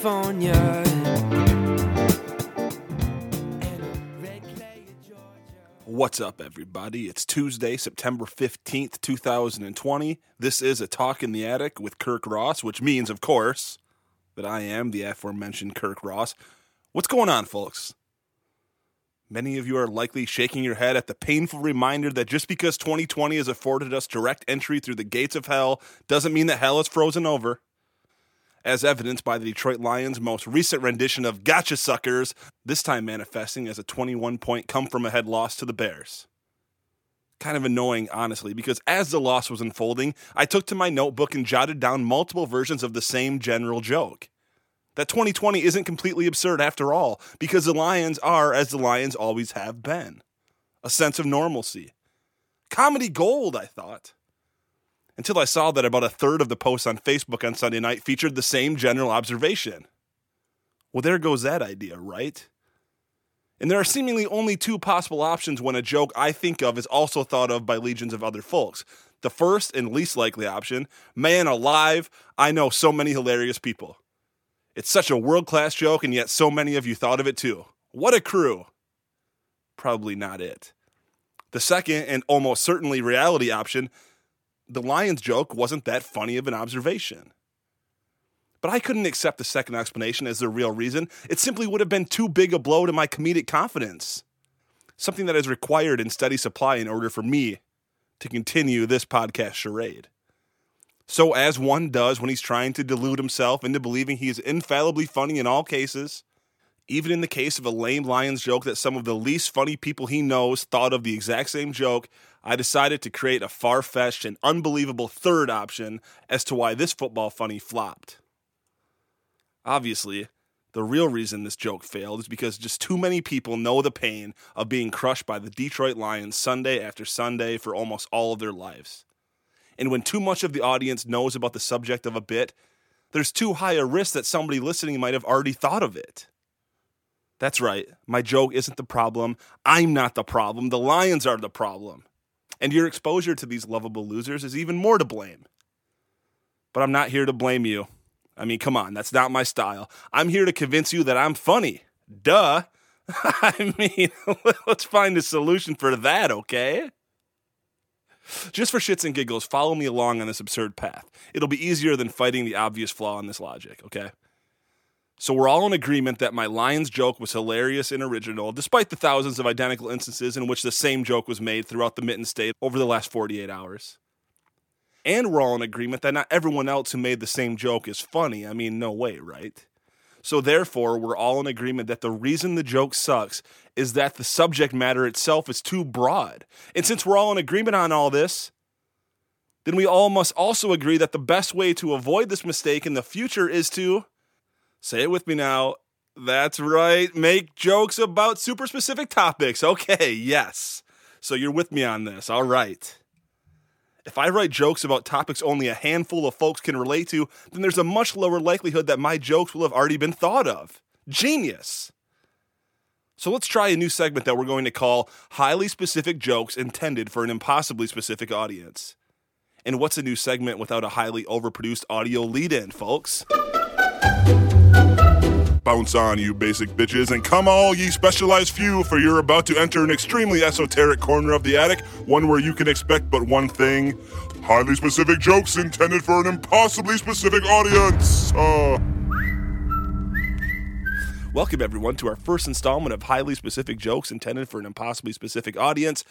California. What's up, everybody? It's Tuesday, September 15th, 2020. This is a Talk in the Attic with Kirk Ross, which means, of course, that I am the aforementioned Kirk Ross. What's going on, folks? Many of you are likely shaking your head at the painful reminder that just because 2020 has afforded us direct entry through the gates of hell doesn't mean that hell is frozen over. As evidenced by the Detroit Lions' most recent rendition of Gotcha Suckers, this time manifesting as a 21 point come from ahead loss to the Bears. Kind of annoying, honestly, because as the loss was unfolding, I took to my notebook and jotted down multiple versions of the same general joke that 2020 isn't completely absurd after all, because the Lions are as the Lions always have been a sense of normalcy. Comedy gold, I thought. Until I saw that about a third of the posts on Facebook on Sunday night featured the same general observation. Well, there goes that idea, right? And there are seemingly only two possible options when a joke I think of is also thought of by legions of other folks. The first and least likely option man alive, I know so many hilarious people. It's such a world class joke, and yet so many of you thought of it too. What a crew! Probably not it. The second and almost certainly reality option the Lions joke wasn't that funny of an observation. But I couldn't accept the second explanation as the real reason. It simply would have been too big a blow to my comedic confidence. Something that is required in steady supply in order for me to continue this podcast charade. So, as one does when he's trying to delude himself into believing he is infallibly funny in all cases, even in the case of a lame Lions joke that some of the least funny people he knows thought of the exact same joke, I decided to create a far fetched and unbelievable third option as to why this football funny flopped. Obviously, the real reason this joke failed is because just too many people know the pain of being crushed by the Detroit Lions Sunday after Sunday for almost all of their lives. And when too much of the audience knows about the subject of a bit, there's too high a risk that somebody listening might have already thought of it. That's right, my joke isn't the problem. I'm not the problem. The Lions are the problem. And your exposure to these lovable losers is even more to blame. But I'm not here to blame you. I mean, come on, that's not my style. I'm here to convince you that I'm funny. Duh. I mean, let's find a solution for that, okay? Just for shits and giggles, follow me along on this absurd path. It'll be easier than fighting the obvious flaw in this logic, okay? So we're all in agreement that my Lions joke was hilarious and original, despite the thousands of identical instances in which the same joke was made throughout the Mitten State over the last 48 hours. And we're all in agreement that not everyone else who made the same joke is funny. I mean, no way, right? So therefore, we're all in agreement that the reason the joke sucks is that the subject matter itself is too broad. And since we're all in agreement on all this, then we all must also agree that the best way to avoid this mistake in the future is to say it with me now. That's right, make jokes about super specific topics. Okay, yes. So you're with me on this. All right. If I write jokes about topics only a handful of folks can relate to, then there's a much lower likelihood that my jokes will have already been thought of. Genius! So let's try a new segment that we're going to call Highly Specific Jokes Intended for an Impossibly Specific Audience. And what's a new segment without a highly overproduced audio lead in, folks? Bounce on, you basic bitches, and come all ye specialized few, for you're about to enter an extremely esoteric corner of the attic, one where you can expect but one thing highly specific jokes intended for an impossibly specific audience. Uh. Welcome, everyone, to our first installment of highly specific jokes intended for an impossibly specific audience.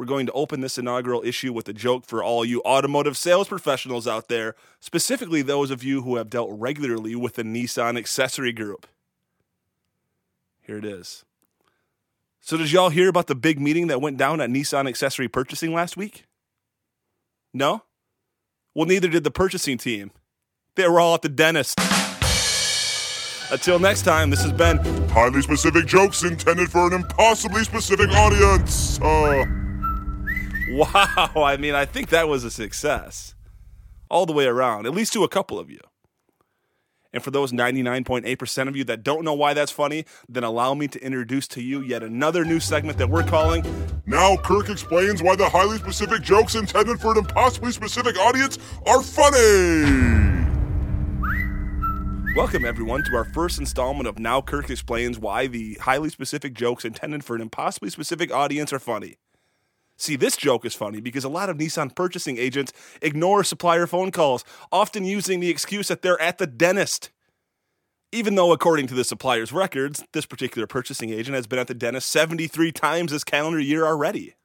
We're going to open this inaugural issue with a joke for all you automotive sales professionals out there, specifically those of you who have dealt regularly with the Nissan accessory group. Here it is. So, did y'all hear about the big meeting that went down at Nissan accessory purchasing last week? No? Well, neither did the purchasing team. They were all at the dentist. Until next time, this has been Highly specific jokes intended for an impossibly specific audience. Uh. Wow, I mean, I think that was a success. All the way around, at least to a couple of you. And for those 99.8% of you that don't know why that's funny, then allow me to introduce to you yet another new segment that we're calling Now Kirk explains why the highly specific jokes intended for an impossibly specific audience are funny. Welcome, everyone, to our first installment of Now Kirk Explains Why the Highly Specific Jokes Intended for an Impossibly Specific Audience Are Funny. See, this joke is funny because a lot of Nissan purchasing agents ignore supplier phone calls, often using the excuse that they're at the dentist. Even though, according to the supplier's records, this particular purchasing agent has been at the dentist 73 times this calendar year already.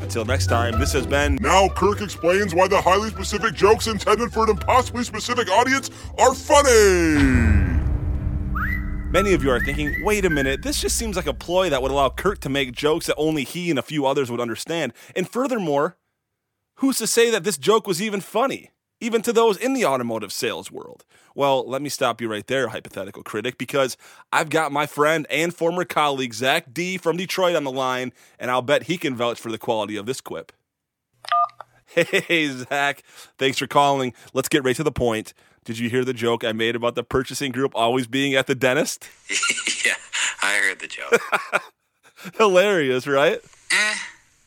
Until next time, this has been Now Kirk explains why the highly specific jokes intended for an impossibly specific audience are funny. Many of you are thinking, wait a minute, this just seems like a ploy that would allow Kirk to make jokes that only he and a few others would understand. And furthermore, who's to say that this joke was even funny, even to those in the automotive sales world? Well, let me stop you right there, hypothetical critic, because I've got my friend and former colleague, Zach D from Detroit, on the line, and I'll bet he can vouch for the quality of this quip. Hey, Zach, thanks for calling. Let's get right to the point. Did you hear the joke I made about the purchasing group always being at the dentist? yeah, I heard the joke. Hilarious, right? eh,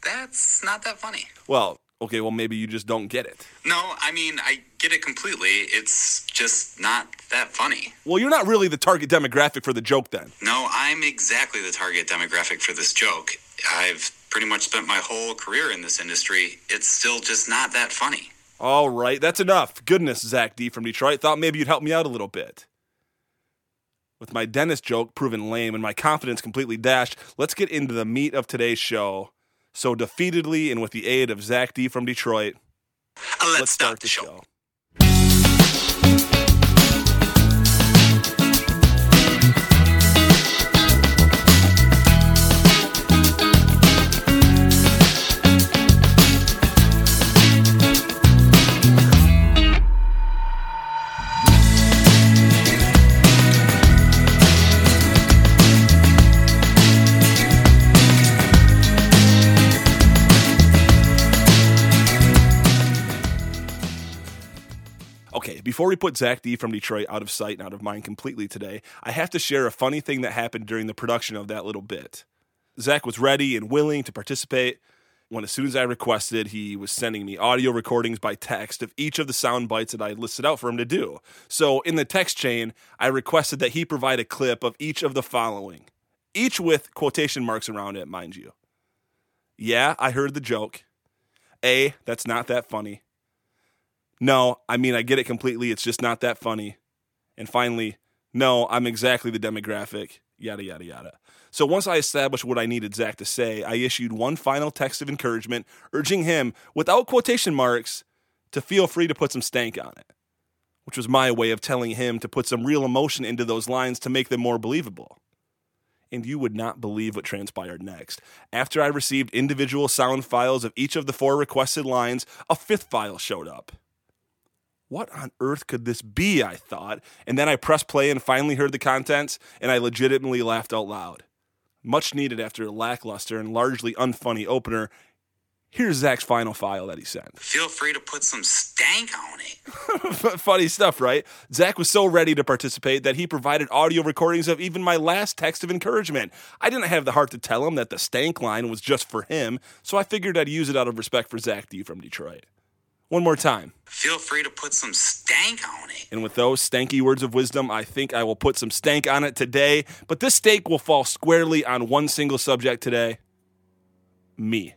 that's not that funny. Well, okay, well, maybe you just don't get it. No, I mean, I get it completely. It's just not that funny. Well, you're not really the target demographic for the joke then. No, I'm exactly the target demographic for this joke. I've pretty much spent my whole career in this industry. It's still just not that funny. All right, that's enough. Goodness, Zach D from Detroit. Thought maybe you'd help me out a little bit. With my dentist joke proven lame and my confidence completely dashed, let's get into the meat of today's show. So, defeatedly and with the aid of Zach D from Detroit, Uh, let's, start, the show. Okay, before we put Zach D from Detroit out of sight and out of mind completely today, I have to share a funny thing that happened during the production of that little bit. Zach was ready and willing to participate when, as soon as I requested, he was sending me audio recordings by text of each of the sound bites that I listed out for him to do. So, in the text chain, I requested that he provide a clip of each of the following, each with quotation marks around it, mind you. Yeah, I heard the joke. A, that's not that funny. No, I mean, I get it completely. It's just not that funny. And finally, no, I'm exactly the demographic, yada, yada, yada. So once I established what I needed Zach to say, I issued one final text of encouragement, urging him, without quotation marks, to feel free to put some stank on it, which was my way of telling him to put some real emotion into those lines to make them more believable. And you would not believe what transpired next. After I received individual sound files of each of the four requested lines, a fifth file showed up what on earth could this be? I thought. And then I pressed play and finally heard the contents, and I legitimately laughed out loud. Much needed after a lackluster and largely unfunny opener. Here's Zach's final file that he sent. Feel free to put some stank on it. Funny stuff, right? Zach was so ready to participate that he provided audio recordings of even my last text of encouragement. I didn't have the heart to tell him that the stank line was just for him, so I figured I'd use it out of respect for Zach D from Detroit. One more time. Feel free to put some stank on it. And with those stanky words of wisdom, I think I will put some stank on it today. But this steak will fall squarely on one single subject today me.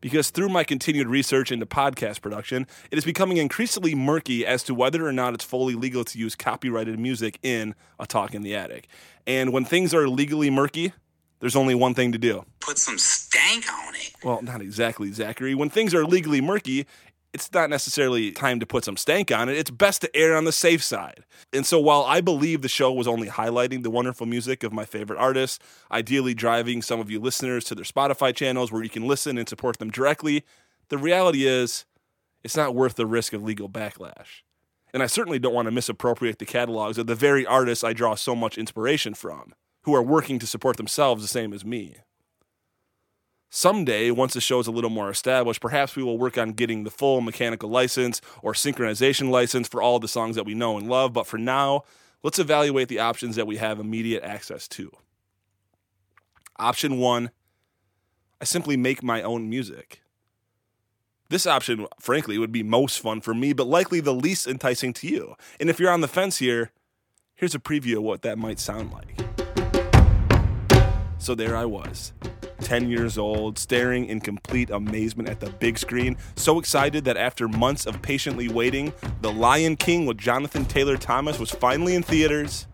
Because through my continued research into podcast production, it is becoming increasingly murky as to whether or not it's fully legal to use copyrighted music in a talk in the attic. And when things are legally murky, there's only one thing to do. Put some stank on it. Well, not exactly, Zachary. When things are legally murky, it's not necessarily time to put some stank on it. It's best to err on the safe side. And so while I believe the show was only highlighting the wonderful music of my favorite artists, ideally driving some of you listeners to their Spotify channels where you can listen and support them directly, the reality is it's not worth the risk of legal backlash. And I certainly don't want to misappropriate the catalogs of the very artists I draw so much inspiration from, who are working to support themselves the same as me. Someday, once the show is a little more established, perhaps we will work on getting the full mechanical license or synchronization license for all the songs that we know and love. But for now, let's evaluate the options that we have immediate access to. Option one I simply make my own music. This option, frankly, would be most fun for me, but likely the least enticing to you. And if you're on the fence here, here's a preview of what that might sound like. So there I was, 10 years old, staring in complete amazement at the big screen, so excited that after months of patiently waiting, The Lion King with Jonathan Taylor Thomas was finally in theaters.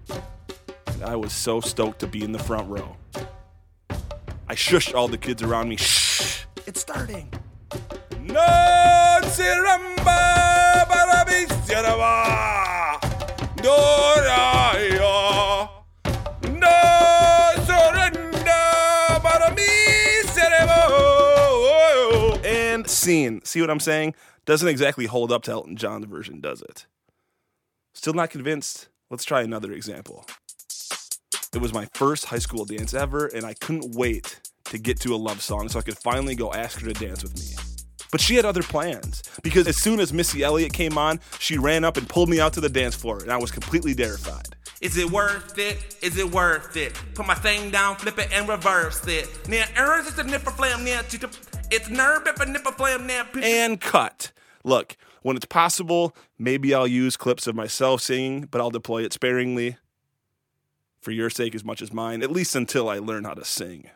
And I was so stoked to be in the front row. I shushed all the kids around me. Shh, it's starting. No, and scene. See what I'm saying? Doesn't exactly hold up to Elton John's version, does it? Still not convinced? Let's try another example. It was my first high school dance ever, and I couldn't wait to get to a love song so I could finally go ask her to dance with me. But she had other plans because as soon as Missy Elliott came on, she ran up and pulled me out to the dance floor, and I was completely terrified. Is it worth it? Is it worth it? Put my thing down, flip it, and reverse it. Now, earns is a nipper flam, now, it's nerve. And cut. Look, when it's possible, maybe I'll use clips of myself singing, but I'll deploy it sparingly for your sake as much as mine, at least until I learn how to sing.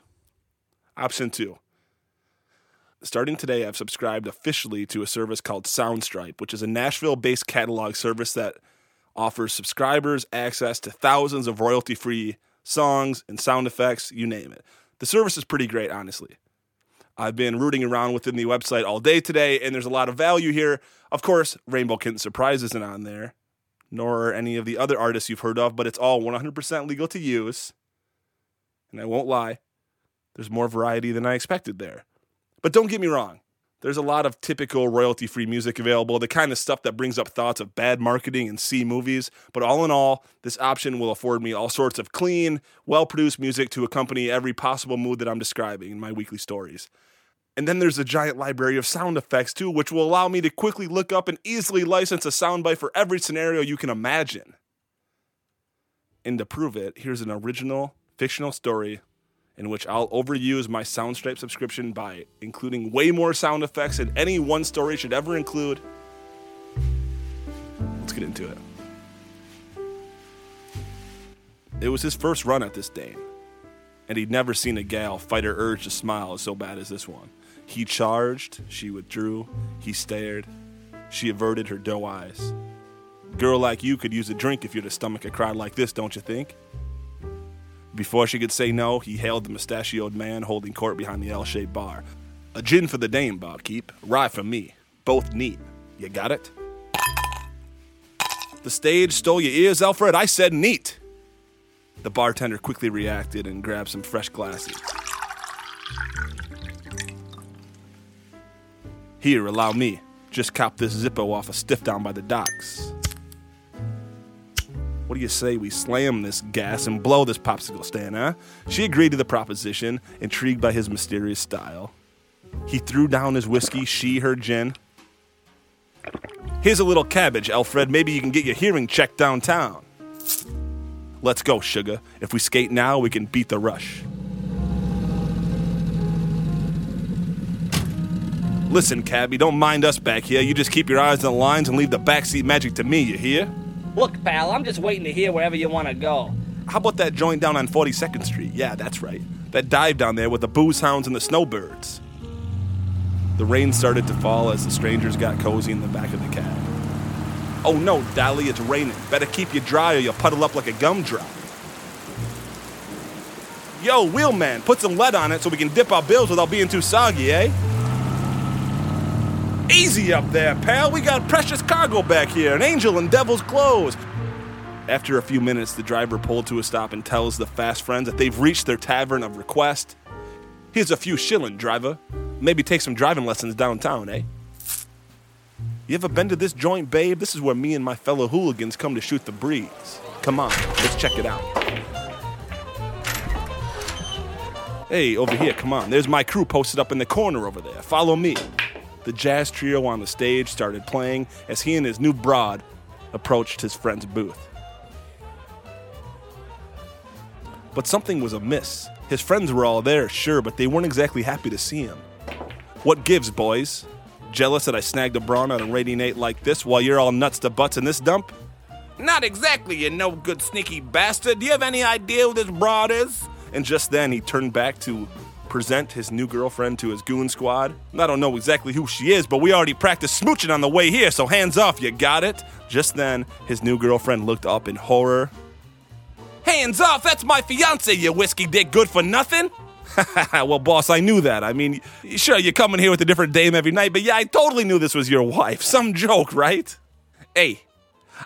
Option two. Starting today, I've subscribed officially to a service called Soundstripe, which is a Nashville based catalog service that offers subscribers access to thousands of royalty free songs and sound effects, you name it. The service is pretty great, honestly. I've been rooting around within the website all day today, and there's a lot of value here. Of course, Rainbow Kitten Surprise isn't on there, nor are any of the other artists you've heard of, but it's all 100% legal to use. And I won't lie, there's more variety than I expected there. But don't get me wrong, there's a lot of typical royalty free music available, the kind of stuff that brings up thoughts of bad marketing and C movies. But all in all, this option will afford me all sorts of clean, well produced music to accompany every possible mood that I'm describing in my weekly stories. And then there's a giant library of sound effects too, which will allow me to quickly look up and easily license a soundbite for every scenario you can imagine. And to prove it, here's an original fictional story in which I'll overuse my Soundstripe subscription by including way more sound effects than any one story should ever include. Let's get into it. It was his first run at this Dane, and he'd never seen a gal fight her urge to smile as so bad as this one. He charged, she withdrew, he stared, she averted her doe eyes. Girl like you could use a drink if you'd to stomach a crowd like this, don't you think? Before she could say no, he hailed the mustachioed man holding court behind the L shaped bar. A gin for the dame, barkeep. Rye for me. Both neat. You got it? The stage stole your ears, Alfred. I said neat. The bartender quickly reacted and grabbed some fresh glasses. Here, allow me. Just cop this Zippo off a stiff down by the docks. What do you say we slam this gas and blow this popsicle stand, huh? She agreed to the proposition, intrigued by his mysterious style. He threw down his whiskey, she her gin. Here's a little cabbage, Alfred. Maybe you can get your hearing checked downtown. Let's go, sugar. If we skate now, we can beat the rush. Listen, cabby, don't mind us back here. You just keep your eyes on the lines and leave the backseat magic to me, you hear? Look, pal, I'm just waiting to hear wherever you want to go. How about that joint down on 42nd Street? Yeah, that's right. That dive down there with the booze hounds and the snowbirds. The rain started to fall as the strangers got cozy in the back of the cab. Oh no, Dolly, it's raining. Better keep you dry or you'll puddle up like a gumdrop. Yo, wheelman, put some lead on it so we can dip our bills without being too soggy, eh? Easy up there, pal. We got precious cargo back here, an angel in devil's clothes. After a few minutes, the driver pulled to a stop and tells the fast friends that they've reached their tavern of request. Here's a few shillin', driver. Maybe take some driving lessons downtown, eh? You ever been to this joint, babe? This is where me and my fellow hooligans come to shoot the breeze. Come on, let's check it out. Hey, over here, come on. There's my crew posted up in the corner over there. Follow me the jazz trio on the stage started playing as he and his new broad approached his friend's booth. But something was amiss. His friends were all there, sure, but they weren't exactly happy to see him. What gives, boys? Jealous that I snagged a brawn on a rainy night like this while you're all nuts to butts in this dump? Not exactly, you no good sneaky bastard. Do you have any idea who this broad is? And just then he turned back to present his new girlfriend to his goon squad. I don't know exactly who she is, but we already practiced smooching on the way here, so hands off, you got it? Just then, his new girlfriend looked up in horror. Hands off, that's my fiance, you whiskey dick good for nothing. well, boss, I knew that. I mean, sure, you're coming here with a different dame every night, but yeah, I totally knew this was your wife. Some joke, right? Hey,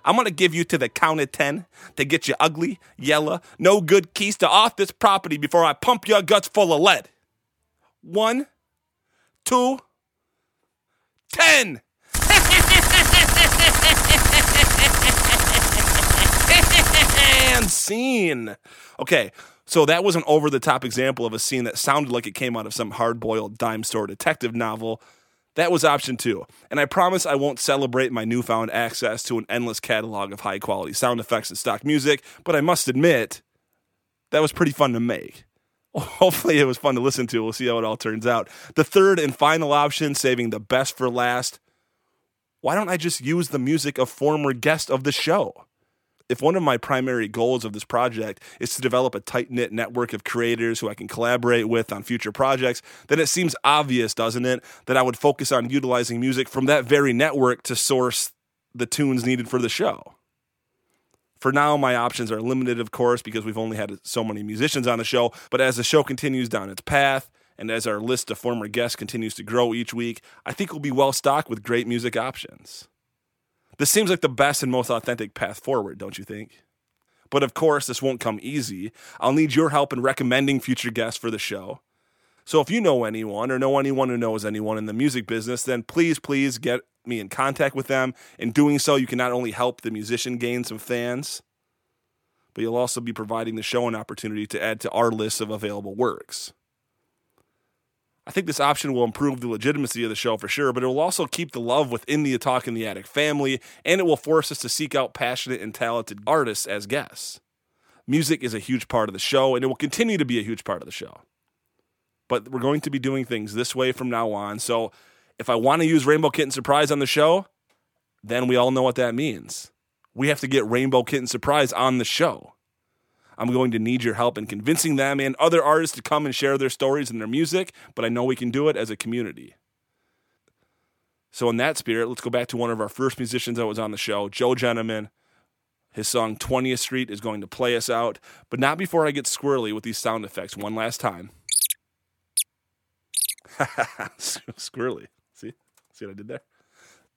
I'm gonna give you to the count of 10 to get you ugly, yellow, no good keys to off this property before I pump your guts full of lead. One, two, ten. and scene. Okay, so that was an over the top example of a scene that sounded like it came out of some hard boiled dime store detective novel. That was option two. And I promise I won't celebrate my newfound access to an endless catalog of high quality sound effects and stock music, but I must admit, that was pretty fun to make. Hopefully, it was fun to listen to. We'll see how it all turns out. The third and final option, saving the best for last. Why don't I just use the music of former guest of the show? if one of my primary goals of this project is to develop a tight knit network of creators who I can collaborate with on future projects, then it seems obvious, doesn't it, that I would focus on utilizing music from that very network to source the tunes needed for the show. For now, my options are limited, of course, because we've only had so many musicians on the show. But as the show continues down its path, and as our list of former guests continues to grow each week, I think we'll be well stocked with great music options. This seems like the best and most authentic path forward, don't you think? But of course, this won't come easy. I'll need your help in recommending future guests for the show. So if you know anyone or know anyone who knows anyone in the music business, then please, please get me in contact with them. In doing so, you can not only help the musician gain some fans, but you'll also be providing the show an opportunity to add to our list of available works. I think this option will improve the legitimacy of the show for sure, but it will also keep the love within the Talk in the Attic family, and it will force us to seek out passionate and talented artists as guests. Music is a huge part of the show, and it will continue to be a huge part of the show. But we're going to be doing things this way from now on. So if I want to use Rainbow Kitten Surprise on the show, then we all know what that means. We have to get Rainbow Kitten Surprise on the show. I'm going to need your help in convincing them and other artists to come and share their stories and their music, but I know we can do it as a community. So, in that spirit, let's go back to one of our first musicians that was on the show, Joe Jenneman. His song 20th Street is going to play us out, but not before I get squirrely with these sound effects one last time. squirrely. See? See what I did there?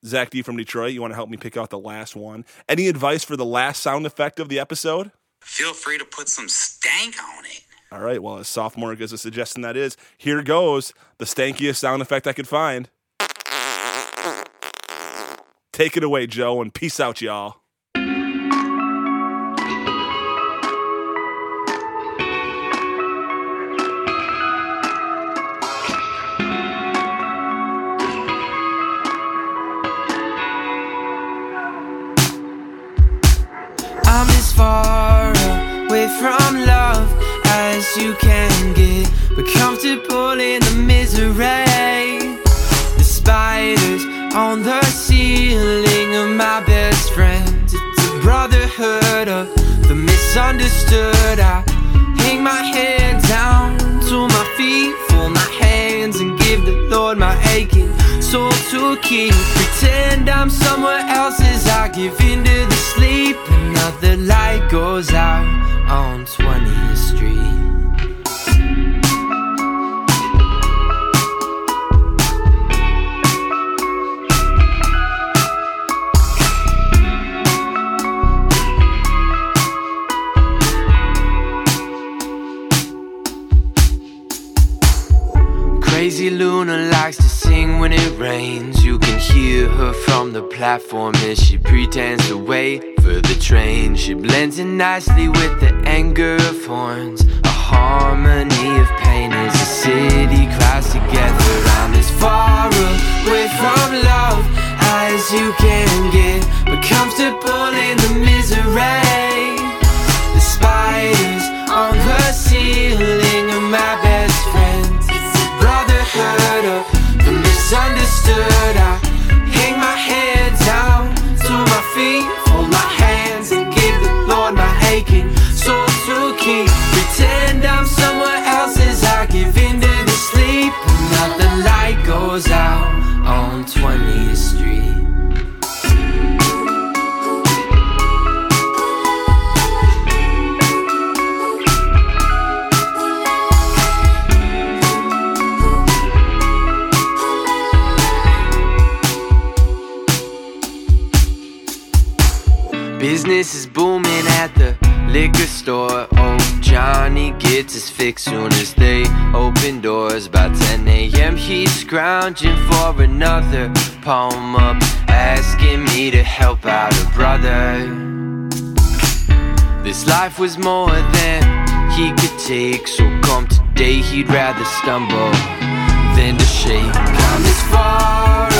Zach D from Detroit, you want to help me pick out the last one? Any advice for the last sound effect of the episode? Feel free to put some stank on it. All right, well, as sophomore gives a suggestion that is, here goes the stankiest sound effect I could find. Take it away, Joe, and peace out, y'all. I'm as far away from love as you can get, but comfortable in the misery. The spiders on the ceiling are my best friends. It's a brotherhood of the misunderstood. I hang my head down to my feet, fold my hands, and give the Lord my to keep. Pretend I'm somewhere else as I give into the sleep. Another light goes out on 20th Street. When it rains. You can hear her from the platform as she pretends to wait for the train. She blends in nicely with the anger of horns. Gets his fix soon as they open doors. By 10 a.m., he's scrounging for another palm up, asking me to help out a brother. This life was more than he could take, so come today, he'd rather stumble than to shake. I'm as far